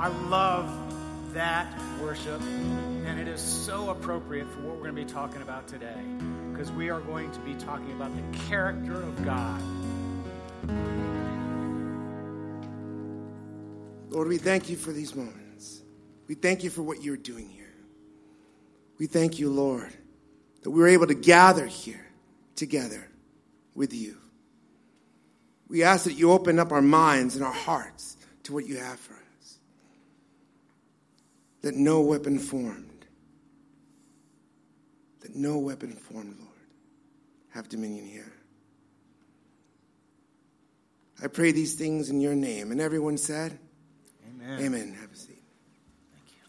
I love that worship, and it is so appropriate for what we're going to be talking about today because we are going to be talking about the character of God. Lord, we thank you for these moments. We thank you for what you're doing here. We thank you, Lord, that we were able to gather here together with you. We ask that you open up our minds and our hearts to what you have for us. That no weapon formed, that no weapon formed, Lord, have dominion here. I pray these things in your name. And everyone said, Amen. Amen. Have a seat. Thank you.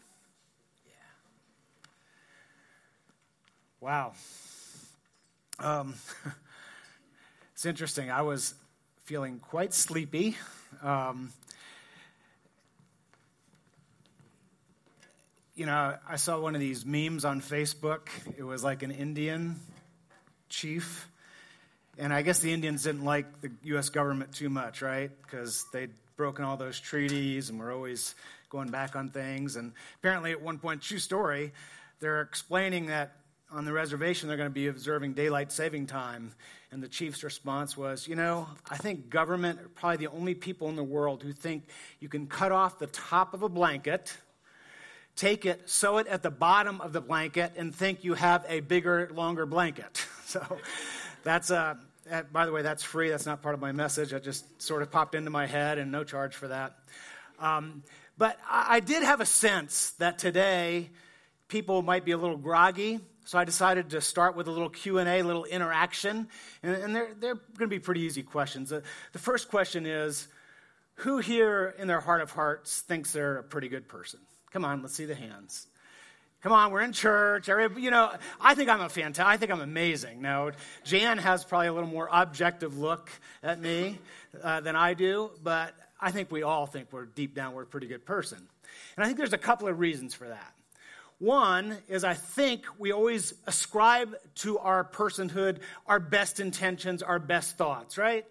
Yeah. Wow. Um, it's interesting. I was feeling quite sleepy. Um, you know, I saw one of these memes on Facebook. It was like an Indian chief. And I guess the Indians didn't like the U.S. government too much, right? Because they'd broken all those treaties and were always going back on things. And apparently, at one point, true story, they're explaining that on the reservation they're going to be observing daylight saving time. And the chief's response was, You know, I think government are probably the only people in the world who think you can cut off the top of a blanket, take it, sew it at the bottom of the blanket, and think you have a bigger, longer blanket. So that's a. Uh, by the way, that's free. That's not part of my message. That just sort of popped into my head, and no charge for that. Um, but I, I did have a sense that today people might be a little groggy so I decided to start with a little Q&A, a little interaction, and, and they're, they're going to be pretty easy questions. The first question is, who here in their heart of hearts thinks they're a pretty good person? Come on, let's see the hands. Come on, we're in church. You know, I think I'm a fantastic. I think I'm amazing. Now, Jan has probably a little more objective look at me uh, than I do, but I think we all think we're deep down we're a pretty good person. And I think there's a couple of reasons for that. One is I think we always ascribe to our personhood our best intentions, our best thoughts, right?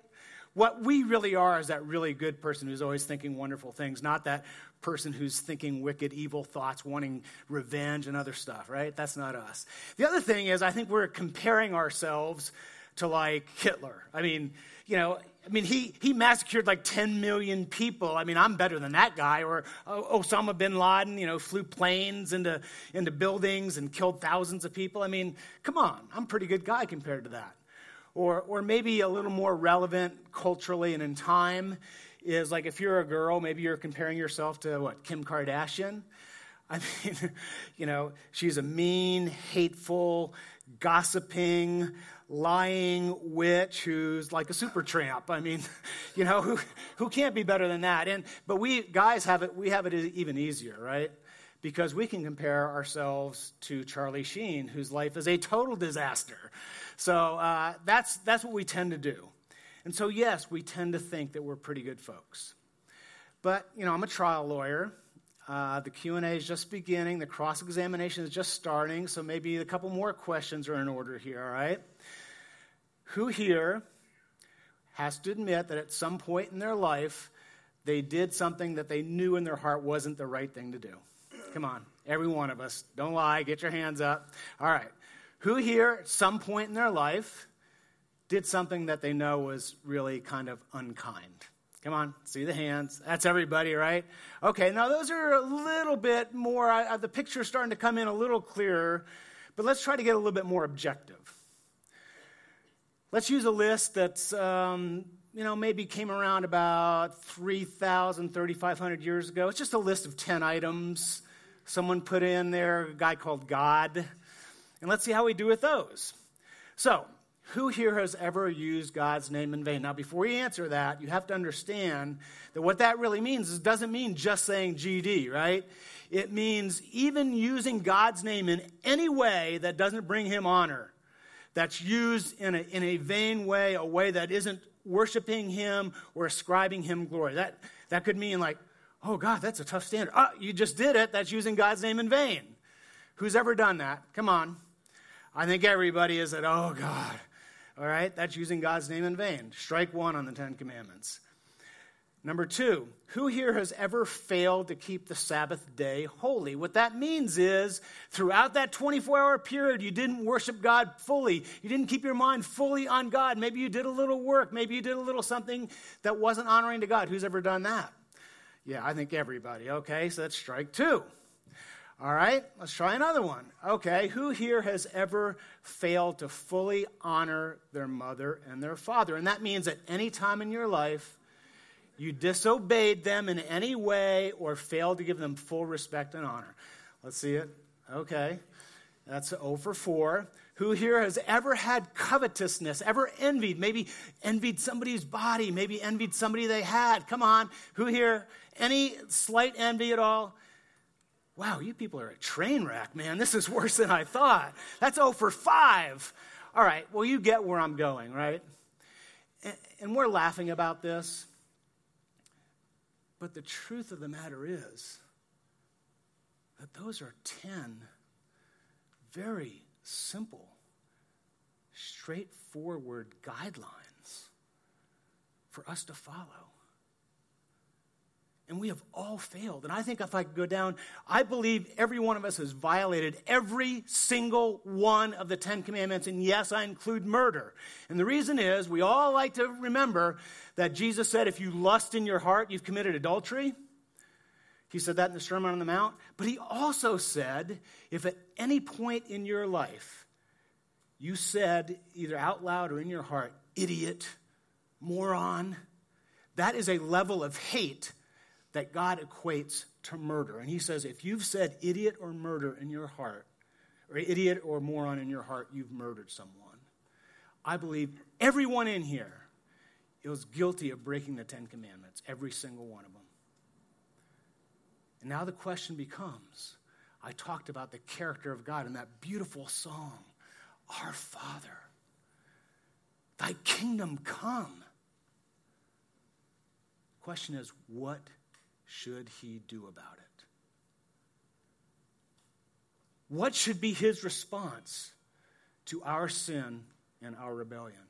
What we really are is that really good person who's always thinking wonderful things, not that person who's thinking wicked, evil thoughts, wanting revenge and other stuff, right? That's not us. The other thing is, I think we're comparing ourselves to like Hitler. I mean, you know, I mean, he, he massacred like 10 million people. I mean, I'm better than that guy. Or oh, Osama bin Laden, you know, flew planes into, into buildings and killed thousands of people. I mean, come on, I'm a pretty good guy compared to that. Or, or maybe a little more relevant culturally and in time is like if you're a girl, maybe you're comparing yourself to what, Kim Kardashian? I mean, you know, she's a mean, hateful, gossiping, lying witch who's like a super tramp. I mean, you know, who, who can't be better than that? And, but we guys have it, we have it even easier, right? Because we can compare ourselves to Charlie Sheen, whose life is a total disaster. So uh, that's, that's what we tend to do. And so, yes, we tend to think that we're pretty good folks. But, you know, I'm a trial lawyer. Uh, the Q&A is just beginning. The cross-examination is just starting. So maybe a couple more questions are in order here, all right? Who here has to admit that at some point in their life, they did something that they knew in their heart wasn't the right thing to do? Come on, every one of us. Don't lie, get your hands up. All right. Who here at some point in their life did something that they know was really kind of unkind? Come on, see the hands. That's everybody, right? Okay, now those are a little bit more, uh, the picture's starting to come in a little clearer, but let's try to get a little bit more objective. Let's use a list that's, um, you know, maybe came around about 3,000, 3,500 years ago. It's just a list of 10 items someone put in there, a guy called God. And let's see how we do with those. So, who here has ever used God's name in vain? Now, before you answer that, you have to understand that what that really means is doesn't mean just saying GD, right? It means even using God's name in any way that doesn't bring him honor that's used in a, in a vain way, a way that isn't worshiping Him or ascribing Him glory. That, that could mean, like, oh, God, that's a tough standard. Oh, you just did it. That's using God's name in vain. Who's ever done that? Come on. I think everybody is at, oh, God. All right, that's using God's name in vain. Strike one on the Ten Commandments. Number two, who here has ever failed to keep the Sabbath day holy? What that means is throughout that 24 hour period, you didn't worship God fully. You didn't keep your mind fully on God. Maybe you did a little work. Maybe you did a little something that wasn't honoring to God. Who's ever done that? Yeah, I think everybody. Okay, so that's strike two. All right, let's try another one. Okay, who here has ever failed to fully honor their mother and their father? And that means at any time in your life, you disobeyed them in any way or failed to give them full respect and honor. Let's see it. Okay. That's 0 for 4. Who here has ever had covetousness, ever envied, maybe envied somebody's body, maybe envied somebody they had? Come on. Who here? Any slight envy at all? Wow, you people are a train wreck, man. This is worse than I thought. That's 0 for 5. All right, well, you get where I'm going, right? And we're laughing about this. But the truth of the matter is that those are 10 very simple, straightforward guidelines for us to follow. And we have all failed. And I think if I could go down, I believe every one of us has violated every single one of the Ten Commandments. And yes, I include murder. And the reason is we all like to remember that Jesus said, if you lust in your heart, you've committed adultery. He said that in the Sermon on the Mount. But he also said, if at any point in your life you said, either out loud or in your heart, idiot, moron, that is a level of hate that God equates to murder. And he says, if you've said idiot or murder in your heart, or idiot or moron in your heart, you've murdered someone. I believe everyone in here is guilty of breaking the Ten Commandments, every single one of them. And now the question becomes I talked about the character of God in that beautiful song, Our Father, Thy kingdom come. The question is, what should he do about it? What should be his response to our sin and our rebellion?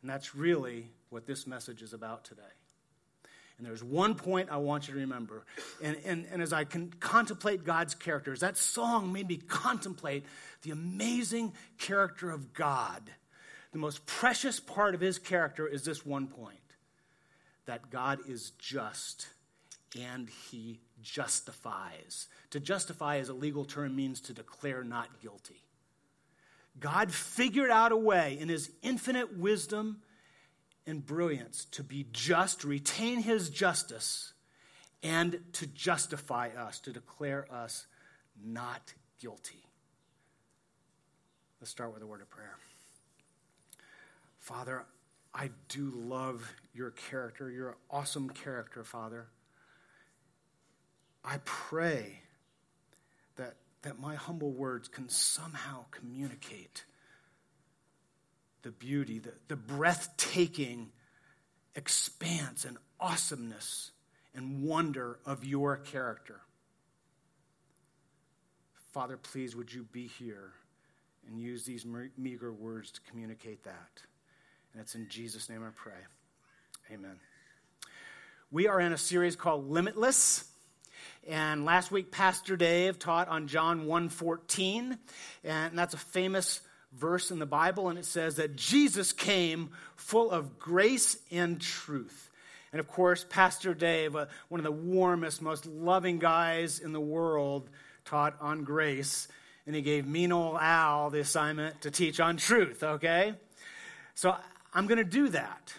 And that's really what this message is about today. And there's one point I want you to remember. And, and, and as I can contemplate God's characters, that song made me contemplate the amazing character of God. The most precious part of his character is this one point that God is just and he justifies. To justify as a legal term means to declare not guilty. God figured out a way in his infinite wisdom and brilliance to be just, retain his justice, and to justify us, to declare us not guilty. Let's start with a word of prayer. Father, I do love your character. You're awesome character, Father. I pray that, that my humble words can somehow communicate the beauty, the, the breathtaking expanse and awesomeness and wonder of your character. Father, please would you be here and use these meager words to communicate that. And it's in Jesus' name I pray. Amen. We are in a series called Limitless. And last week, Pastor Dave taught on John 1.14. And that's a famous verse in the Bible. And it says that Jesus came full of grace and truth. And of course, Pastor Dave, uh, one of the warmest, most loving guys in the world, taught on grace. And he gave me, Noel Al, the assignment to teach on truth, okay? So I'm going to do that.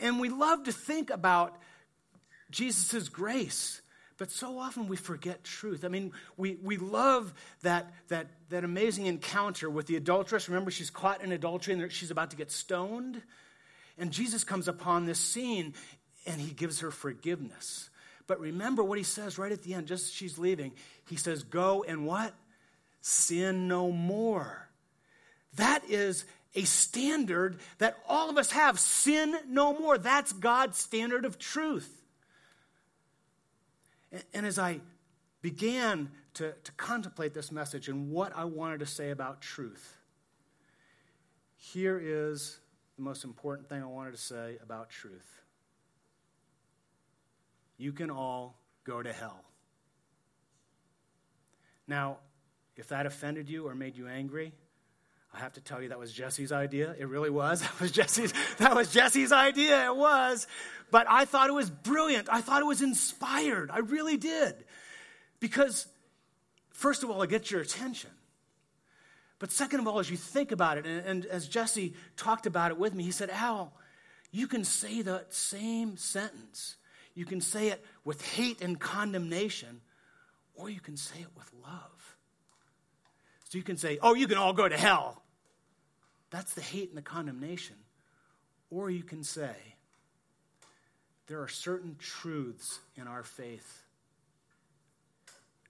And we love to think about Jesus' grace, but so often we forget truth. I mean, we, we love that, that, that amazing encounter with the adulteress. Remember, she's caught in adultery and she's about to get stoned. And Jesus comes upon this scene and he gives her forgiveness. But remember what he says right at the end, just as she's leaving. He says, Go and what? Sin no more. That is a standard that all of us have sin no more. That's God's standard of truth. And, as I began to, to contemplate this message and what I wanted to say about truth, here is the most important thing I wanted to say about truth. You can all go to hell. Now, if that offended you or made you angry, I have to tell you that was Jesse's idea. It really was. That was Jesse's, that was Jesse's idea. It was. But I thought it was brilliant. I thought it was inspired. I really did. Because, first of all, it gets your attention. But second of all, as you think about it, and, and as Jesse talked about it with me, he said, Al, you can say that same sentence. You can say it with hate and condemnation, or you can say it with love. So you can say, oh, you can all go to hell. That's the hate and the condemnation. Or you can say, there are certain truths in our faith.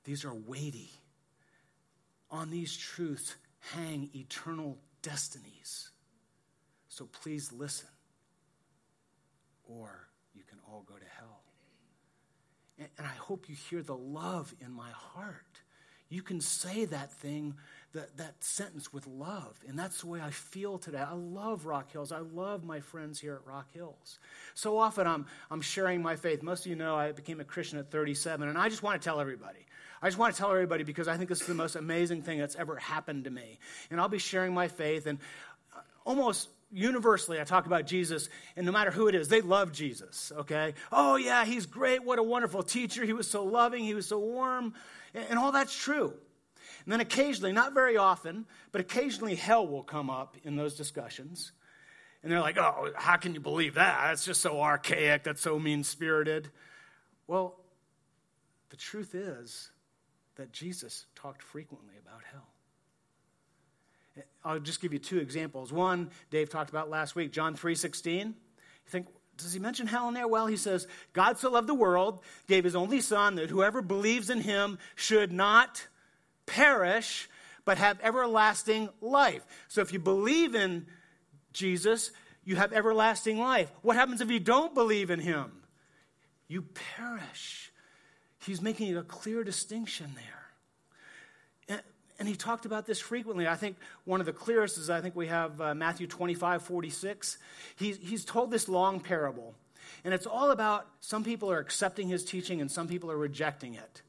These are weighty. On these truths hang eternal destinies. So please listen, or you can all go to hell. And, I hope you hear the love in my heart. You can say that thing, that, that sentence with love. And that's the way I feel today. I love Rock Hills. I love my friends here at Rock Hills. So often I'm, I'm sharing my faith. Most of you know I became a Christian at 37, and I just want to tell everybody. I just want to tell everybody because I think this is the most amazing thing that's ever happened to me. And I'll be sharing my faith, and uh, almost universally, I talk about Jesus, and no matter who it is, they love Jesus, okay? Oh, yeah, he's great. What a wonderful teacher. He was so loving. He was so warm. And all that's true. And then occasionally, not very often, but occasionally hell will come up in those discussions. And they're like, oh, how can you believe that? That's just so archaic. That's so mean spirited. Well, the truth is that Jesus talked frequently about hell. I'll just give you two examples. One, Dave talked about last week, John 3:16. You think, does he mention hell in there? Well, he says, God so loved the world, gave his only son, that whoever believes in him should not perish, but have everlasting life. So if you believe in Jesus, you have everlasting life. What happens if you don't believe in him? You perish. He's making a clear distinction there. And, he talked about this frequently. I think one of the clearest is I think we have uh, Matthew 25, 46. He's, he's told this long parable. And it's all about some people are accepting his teaching and some people are rejecting it.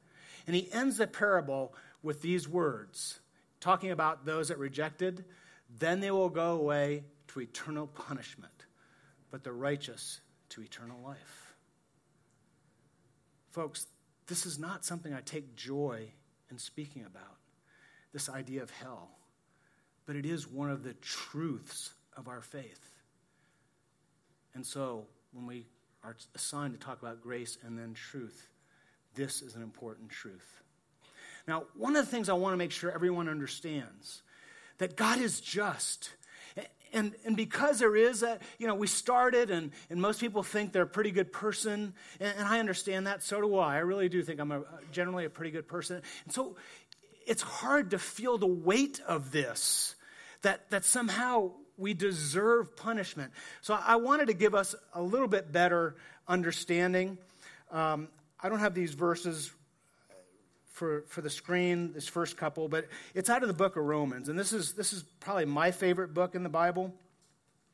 And he ends the parable with these words, talking about those that rejected. Then they will go away to eternal punishment, but the righteous to eternal life. Folks, this is not something I take joy in speaking about, this idea of hell, but it is one of the truths of our faith. And so, when we are assigned to talk about grace and then truth, this is an important truth. Now, one of the things I want to make sure everyone understands that God is just and, and because there is a, you know, we started and, and most people think they're a pretty good person, and, and I understand that, so do I. I really do think I'm a, generally a pretty good person. And so it's hard to feel the weight of this, that, that somehow we deserve punishment. So I wanted to give us a little bit better understanding. Um, I don't have these verses for, for the screen, this first couple, but it's out of the book of Romans. And this is, this is probably my favorite book in the Bible.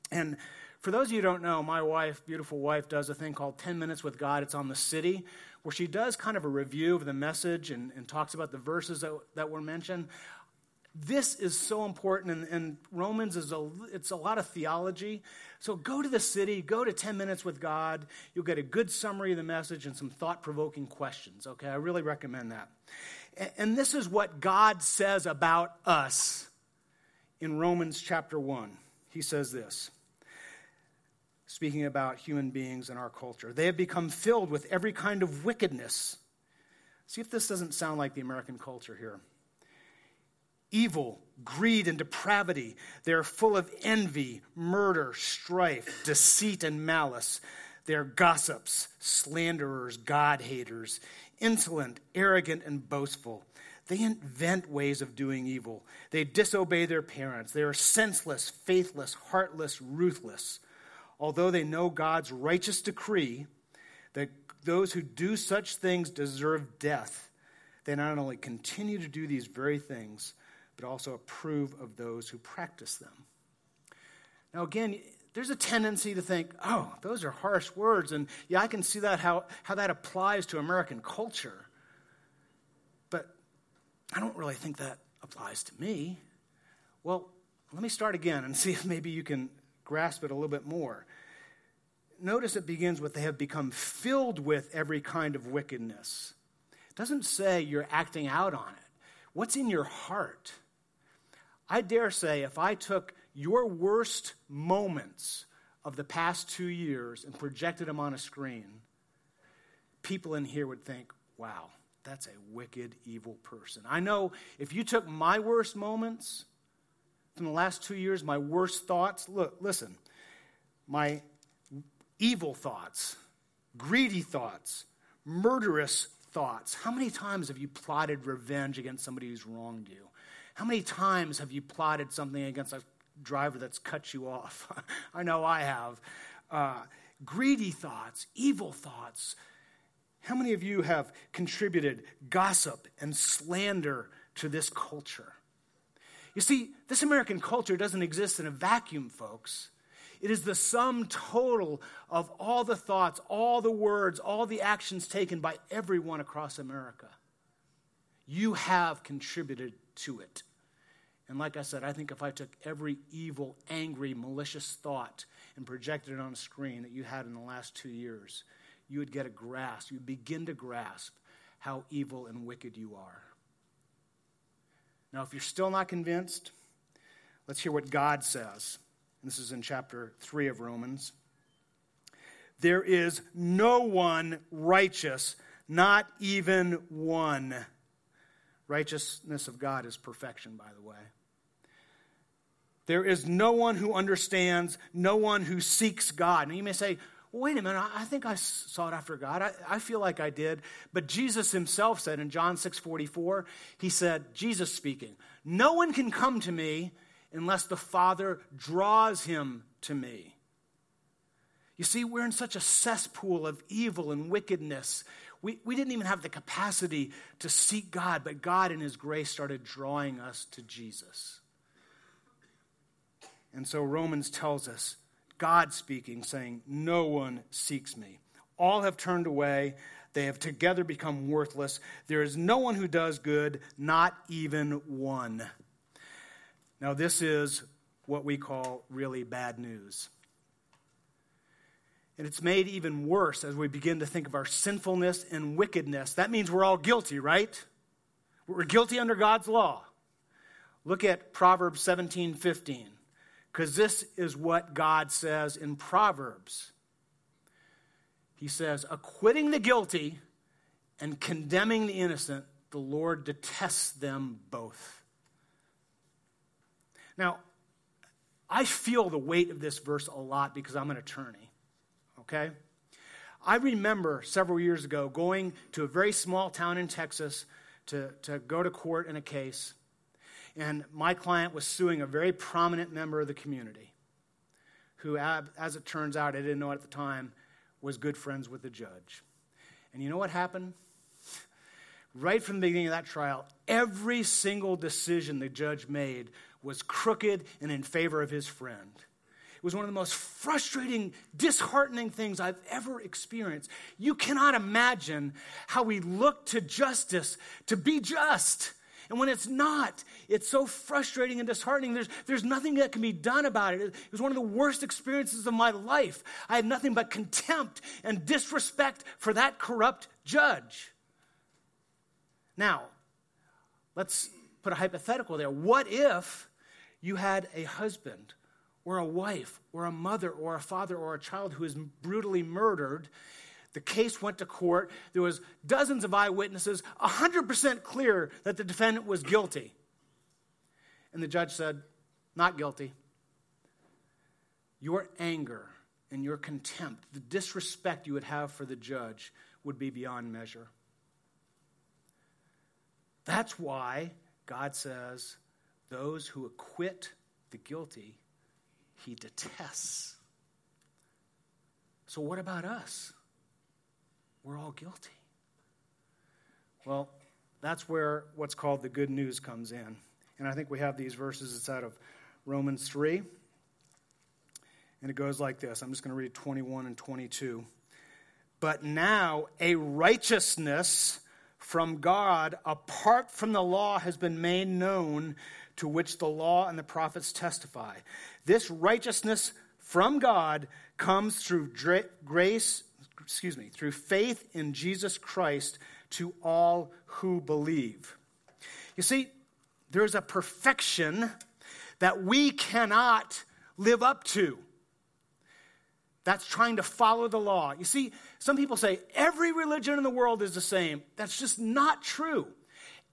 And for those of you who don't know, my wife, beautiful wife, does a thing called 10 Minutes with God. It's on the city, where she does kind of a review of the message and, and talks about the verses that, that were mentioned. This is so important, and, and Romans is a, it's a lot of theology. So go to the city, go to 10 Minutes with God. You'll get a good summary of the message and some thought provoking questions, okay? I really recommend that. And this is what God says about us in Romans chapter 1. He says this speaking about human beings in our culture. They have become filled with every kind of wickedness. See if this doesn't sound like the American culture here. Evil, greed, and depravity. They are full of envy, murder, strife, deceit, and malice. They are gossips, slanderers, God haters insolent, arrogant, and boastful. They invent ways of doing evil. They disobey their parents. They are senseless, faithless, heartless, ruthless. Although they know God's righteous decree that those who do such things deserve death, they not only continue to do these very things, but also approve of those who practice them. Now, again, there's a tendency to think, oh, those are harsh words. And yeah, I can see that how, how that applies to American culture. But I don't really think that applies to me. Well, let me start again and see if maybe you can grasp it a little bit more. Notice it begins with they have become filled with every kind of wickedness. It doesn't say you're acting out on it. What's in your heart? I dare say if I took your worst moments of the past two years and projected them on a screen, people in here would think, wow, that's a wicked, evil person. I know if you took my worst moments from the last two years, my worst thoughts, look, listen, my evil thoughts, greedy thoughts, murderous thoughts. How many times have you plotted revenge against somebody who's wronged you? How many times have you plotted something against a driver that's cut you off? I know I have. Uh, greedy thoughts, evil thoughts. How many of you have contributed gossip and slander to this culture? You see, this American culture doesn't exist in a vacuum, folks. It is the sum total of all the thoughts, all the words, all the actions taken by everyone across America. You have contributed to it. And like I said, I think if I took every evil, angry, malicious thought and projected it on a screen that you had in the last two years, you would get a grasp, you would begin to grasp how evil and wicked you are. Now, if you're still not convinced, let's hear what God says. And this is in chapter 3 of Romans. There is no one righteous, not even one. Righteousness of God is perfection, by the way. There is no one who understands, no one who seeks God. And you may say, wait a minute, I think I sought after God. I, I feel like I did. But Jesus himself said in John 6 44, he said, Jesus speaking, No one can come to me unless the Father draws him to me. You see, we're in such a cesspool of evil and wickedness. We, we didn't even have the capacity to seek God, but God, in His grace, started drawing us to Jesus. And so Romans tells us God speaking, saying, No one seeks me. All have turned away. They have together become worthless. There is no one who does good, not even one. Now, this is what we call really bad news. And it's made even worse as we begin to think of our sinfulness and wickedness. That means we're all guilty, right? We're guilty under God's law. Look at Proverbs 17 15 because this is what God says in Proverbs. He says, acquitting the guilty and condemning the innocent, the Lord detests them both. Now, I feel the weight of this verse a lot because I'm an attorney, okay? I remember several years ago going to a very small town in Texas to, to go to court in a case. And my client was suing a very prominent member of the community who, as it turns out, I didn't know at the time, was good friends with the judge. And you know what happened? Right from the beginning of that trial, every single decision the judge made was crooked and in favor of his friend. Was one of the most frustrating, disheartening things I've ever experienced. You cannot imagine how we look to justice to be just and when it's not, it's so frustrating and disheartening. There's, there's nothing that can be done about it. It was one of the worst experiences of my life. I had nothing but contempt and disrespect for that corrupt judge. Now, let's put a hypothetical there. What if you had a husband or a wife or a mother or a father or a child who is brutally murdered the case went to court. There was dozens of eyewitnesses, 100% clear that the defendant was guilty. And the judge said, not guilty. Your anger and your contempt, the disrespect you would have for the judge would be beyond measure. That's why God says those who acquit the guilty, he detests. So, what about us? We're all guilty. Well, that's where what's called the good news comes in. And I think we have these verses. It's out of Romans 3. And it goes like this I'm just going to read 21 and 22. But now a righteousness from God apart from the law has been made known, to which the law and the prophets testify. This righteousness from God comes through grace, excuse me, through faith in Jesus Christ to all who believe. You see, there's a perfection that we cannot live up to. That's trying to follow the law. You see, some people say every religion in the world is the same. That's just not true.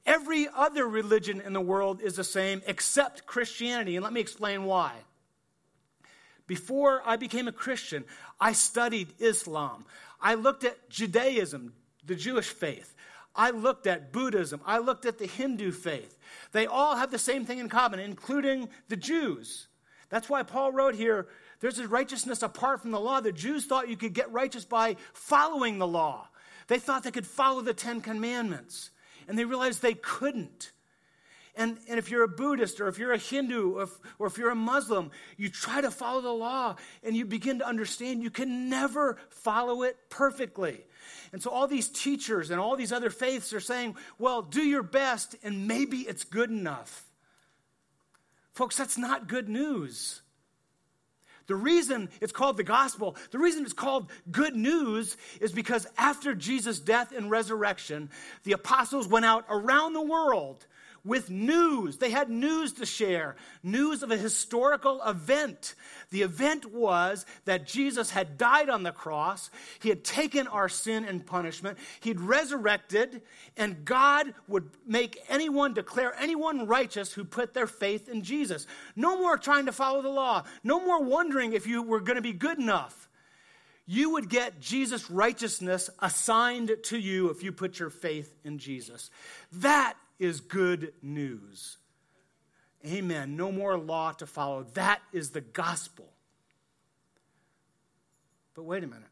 Every other religion in the world is the same except Christianity. And let me explain why. Before I became a Christian, I studied Islam. I looked at Judaism, the Jewish faith. I looked at Buddhism. I looked at the Hindu faith. They all have the same thing in common, including the Jews. That's why Paul wrote here there's a righteousness apart from the law. The Jews thought you could get righteous by following the law, they thought they could follow the Ten Commandments, and they realized they couldn't. And, and if you're a Buddhist or if you're a Hindu or if, or if you're a Muslim, you try to follow the law and you begin to understand you can never follow it perfectly. And so all these teachers and all these other faiths are saying, well, do your best and maybe it's good enough. Folks, that's not good news. The reason it's called the gospel, the reason it's called good news is because after Jesus' death and resurrection, the apostles went out around the world with news. They had news to share, news of a historical event. The event was that Jesus had died on the cross, he had taken our sin and punishment, he'd resurrected, and God would make anyone, declare anyone righteous who put their faith in Jesus. No more trying to follow the law, no more wondering if you were going to be good enough. You would get Jesus' righteousness assigned to you if you put your faith in Jesus. That is good news. Amen. No more law to follow. That is the gospel. But wait a minute.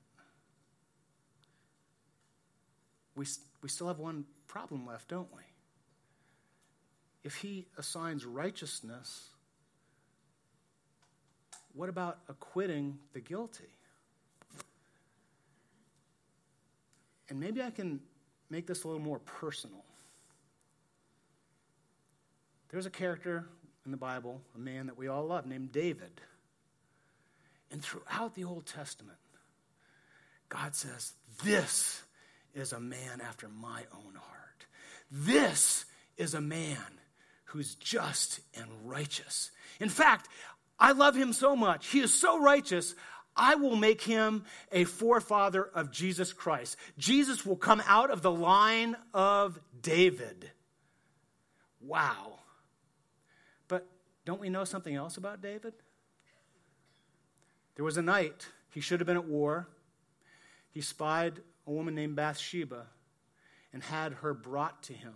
We, we still have one problem left, don't we? If he assigns righteousness, what about acquitting the guilty? And maybe I can make this a little more personal. There's a character in the Bible, a man that we all love, named David. And throughout the Old Testament, God says, This is a man after my own heart. This is a man who's just and righteous. In fact, I love him so much. He is so righteous. I will make him a forefather of Jesus Christ. Jesus will come out of the line of David. Wow. Don't we know something else about David? There was a night he should have been at war. He spied a woman named Bathsheba and had her brought to him.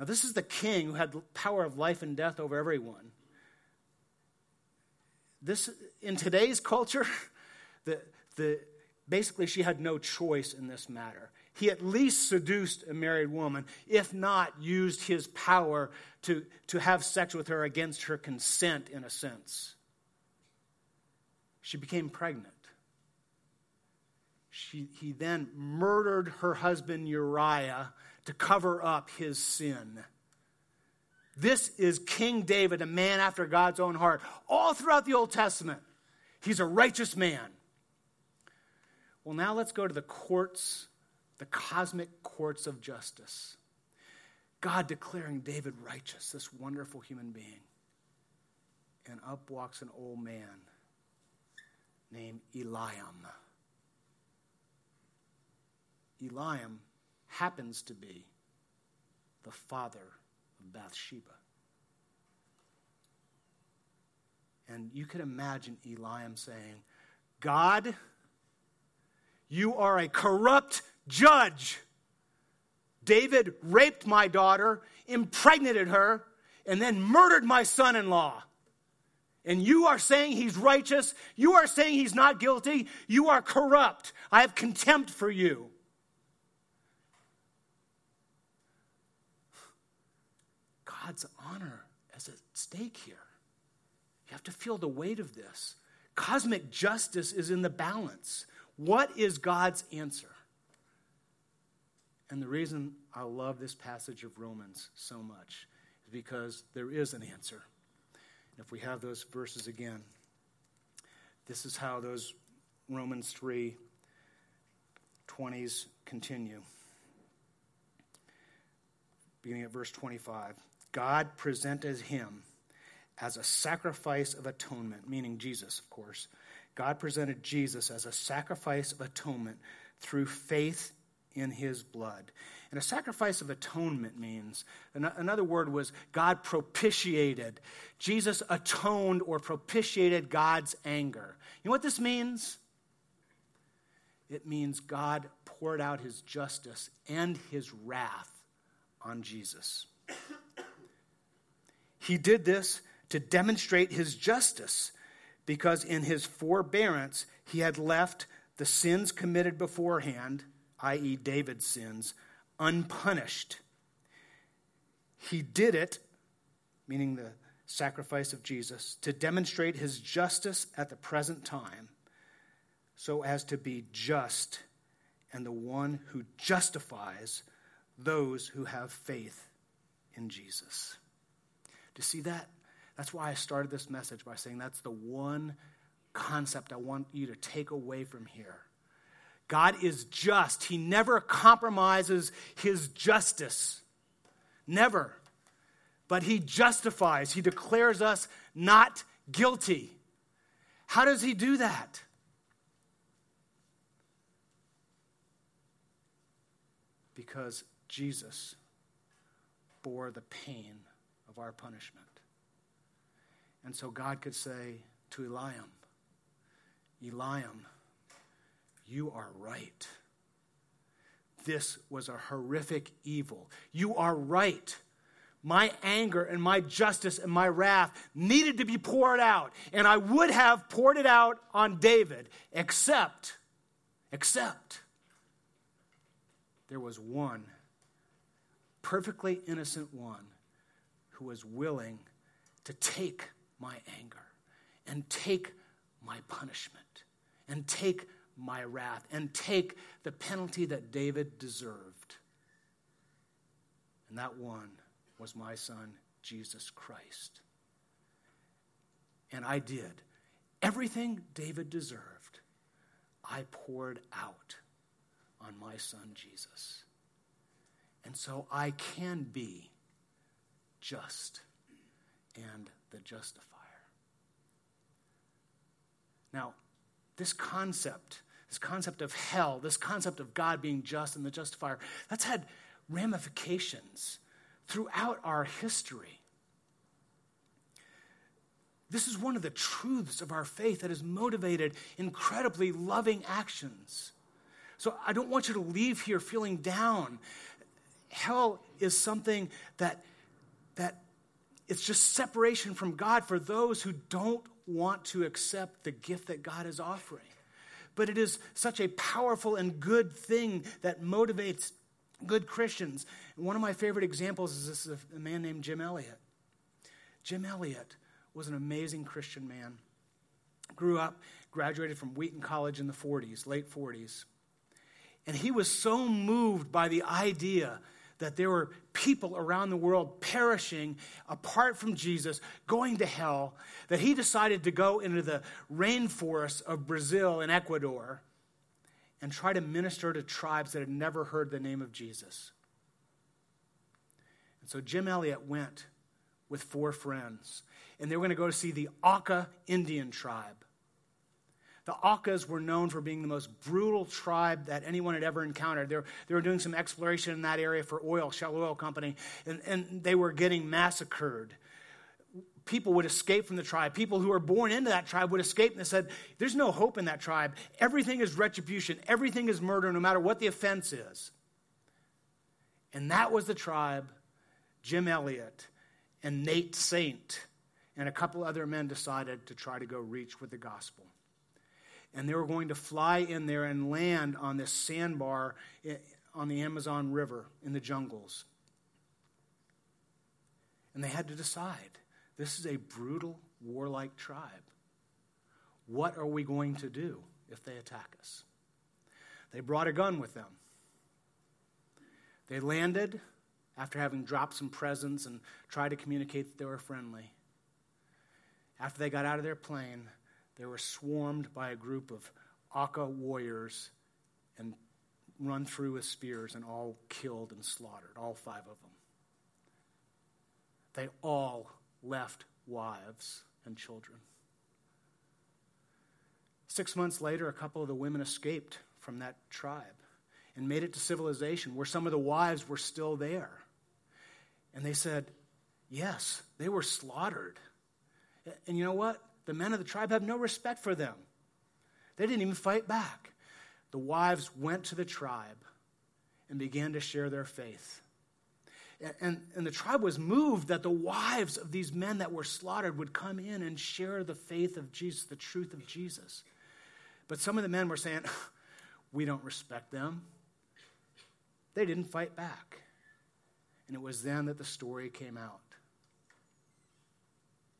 Now, this is the king who had power of life and death over everyone. This, in today's culture, the, the, basically she had no choice in this matter he at least seduced a married woman, if not used his power to, to have sex with her against her consent, in a sense. She became pregnant. She, he then murdered her husband Uriah to cover up his sin. This is King David, a man after God's own heart. All throughout the Old Testament, he's a righteous man. Well, now let's go to the courts the cosmic courts of justice. God declaring David righteous, this wonderful human being. And up walks an old man named Eliam. Eliam happens to be the father of Bathsheba. And you can imagine Eliam saying, God, you are a corrupt judge. David raped my daughter, impregnated her, and then murdered my son in law. And you are saying he's righteous. You are saying he's not guilty. You are corrupt. I have contempt for you. God's honor is at stake here. You have to feel the weight of this. Cosmic justice is in the balance. What is God's answer? And the reason I love this passage of Romans so much is because there is an answer. If we have those verses again, this is how those Romans 3 20s continue. Beginning at verse 25. God presented him as a sacrifice of atonement, meaning Jesus, of course. God presented Jesus as a sacrifice of atonement through faith in his blood. And a sacrifice of atonement means, another word was God propitiated. Jesus atoned or propitiated God's anger. You know what this means? It means God poured out his justice and his wrath on Jesus. He did this to demonstrate his justice because in his forbearance he had left the sins committed beforehand, i.e., David's sins, unpunished. He did it, meaning the sacrifice of Jesus, to demonstrate his justice at the present time, so as to be just and the one who justifies those who have faith in Jesus. Do you see that? That's why I started this message by saying that's the one concept I want you to take away from here. God is just. He never compromises his justice. Never. But he justifies, he declares us not guilty. How does he do that? Because Jesus bore the pain of our punishment. And so God could say to Eliam, Eliam, you are right. This was a horrific evil. You are right. My anger and my justice and my wrath needed to be poured out. And I would have poured it out on David, except, except, there was one, perfectly innocent one, who was willing to take my anger and take my punishment and take my wrath and take the penalty that David deserved. And that one was my son, Jesus Christ. And I did everything David deserved, I poured out on my son, Jesus. And so I can be just and the justifier. Now, this concept, this concept of hell, this concept of God being just and the justifier, that's had ramifications throughout our history. This is one of the truths of our faith that has motivated incredibly loving actions. So I don't want you to leave here feeling down. Hell is something that, that it's just separation from God for those who don't want to accept the gift that God is offering. But it is such a powerful and good thing that motivates good Christians. One of my favorite examples is this of a man named Jim Elliot. Jim Elliot was an amazing Christian man. Grew up, graduated from Wheaton College in the 40s, late 40s. And he was so moved by the idea that there were people around the world perishing apart from Jesus, going to hell, that he decided to go into the rainforests of Brazil and Ecuador and try to minister to tribes that had never heard the name of Jesus. And so Jim Elliot went with four friends, and they were going to go to see the Auca Indian tribe. The Aucas were known for being the most brutal tribe that anyone had ever encountered. They were, they were doing some exploration in that area for oil, Shell Oil Company, and, and they were getting massacred. People would escape from the tribe. People who were born into that tribe would escape, and they said, There's no hope in that tribe. Everything is retribution, everything is murder, no matter what the offense is. And that was the tribe Jim Elliot and Nate Saint and a couple other men decided to try to go reach with the gospel and they were going to fly in there and land on this sandbar on the Amazon River in the jungles. And they had to decide this is a brutal, warlike tribe. What are we going to do if they attack us? They brought a gun with them. They landed after having dropped some presents and tried to communicate that they were friendly. After they got out of their plane, they were swarmed by a group of Auca warriors and run through with spears and all killed and slaughtered, all five of them. They all left wives and children. Six months later, a couple of the women escaped from that tribe and made it to civilization where some of the wives were still there. And they said, Yes, they were slaughtered. And you know what? The men of the tribe have no respect for them. They didn't even fight back. The wives went to the tribe and began to share their faith. And, and the tribe was moved that the wives of these men that were slaughtered would come in and share the faith of Jesus, the truth of Jesus. But some of the men were saying, We don't respect them. They didn't fight back. And it was then that the story came out.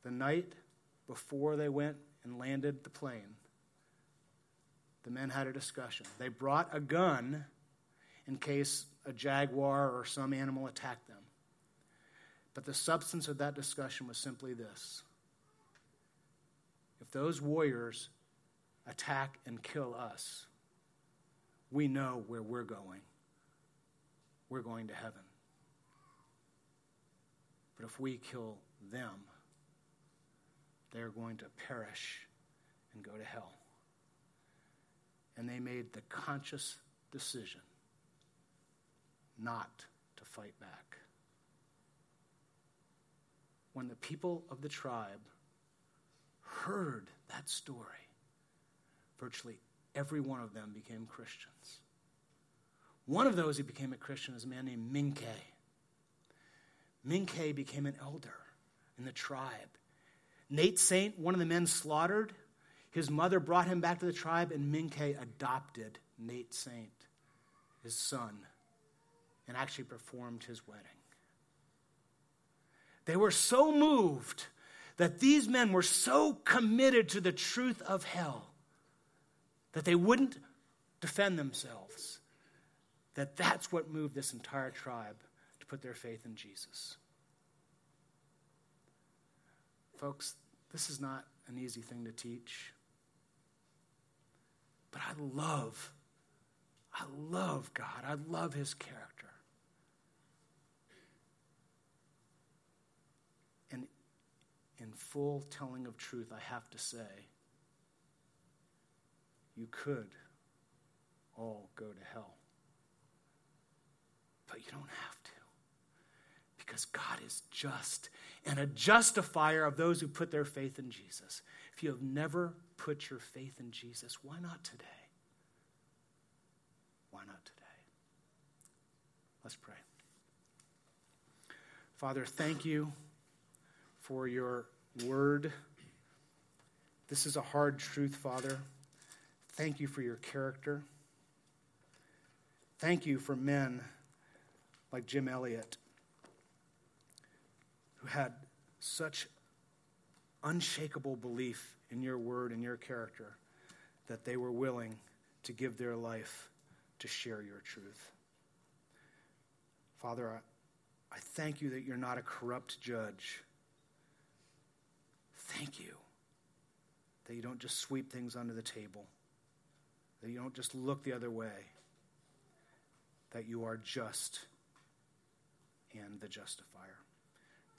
The night before they went and landed the plane, the men had a discussion. They brought a gun in case a jaguar or some animal attacked them. But the substance of that discussion was simply this if those warriors attack and kill us, we know where we're going. We're going to heaven. But if we kill them, they're going to perish and go to hell. And they made the conscious decision not to fight back. When the people of the tribe heard that story, virtually every one of them became Christians. One of those who became a Christian is a man named Mincaye. Mincaye became an elder in the tribe. Nate Saint, one of the men slaughtered, his mother brought him back to the tribe, and Mincaye adopted Nate Saint, his son, and actually performed his wedding. They were so moved that these men were so committed to the truth of hell that they wouldn't defend themselves. That that's what moved this entire tribe to put their faith in Jesus. Folks, this is not an easy thing to teach. But I love, I love God. I love his character. And in full telling of truth, I have to say, you could all go to hell. But you don't have. Because God is just and a justifier of those who put their faith in Jesus. If you have never put your faith in Jesus, why not today? Why not today? Let's pray. Father, thank you for your word. This is a hard truth, Father. Thank you for your character. Thank you for men like Jim Elliot who had such unshakable belief in your word and your character that they were willing to give their life to share your truth. Father, I, I thank you that you're not a corrupt judge. Thank you that you don't just sweep things under the table, that you don't just look the other way, that you are just and the justifier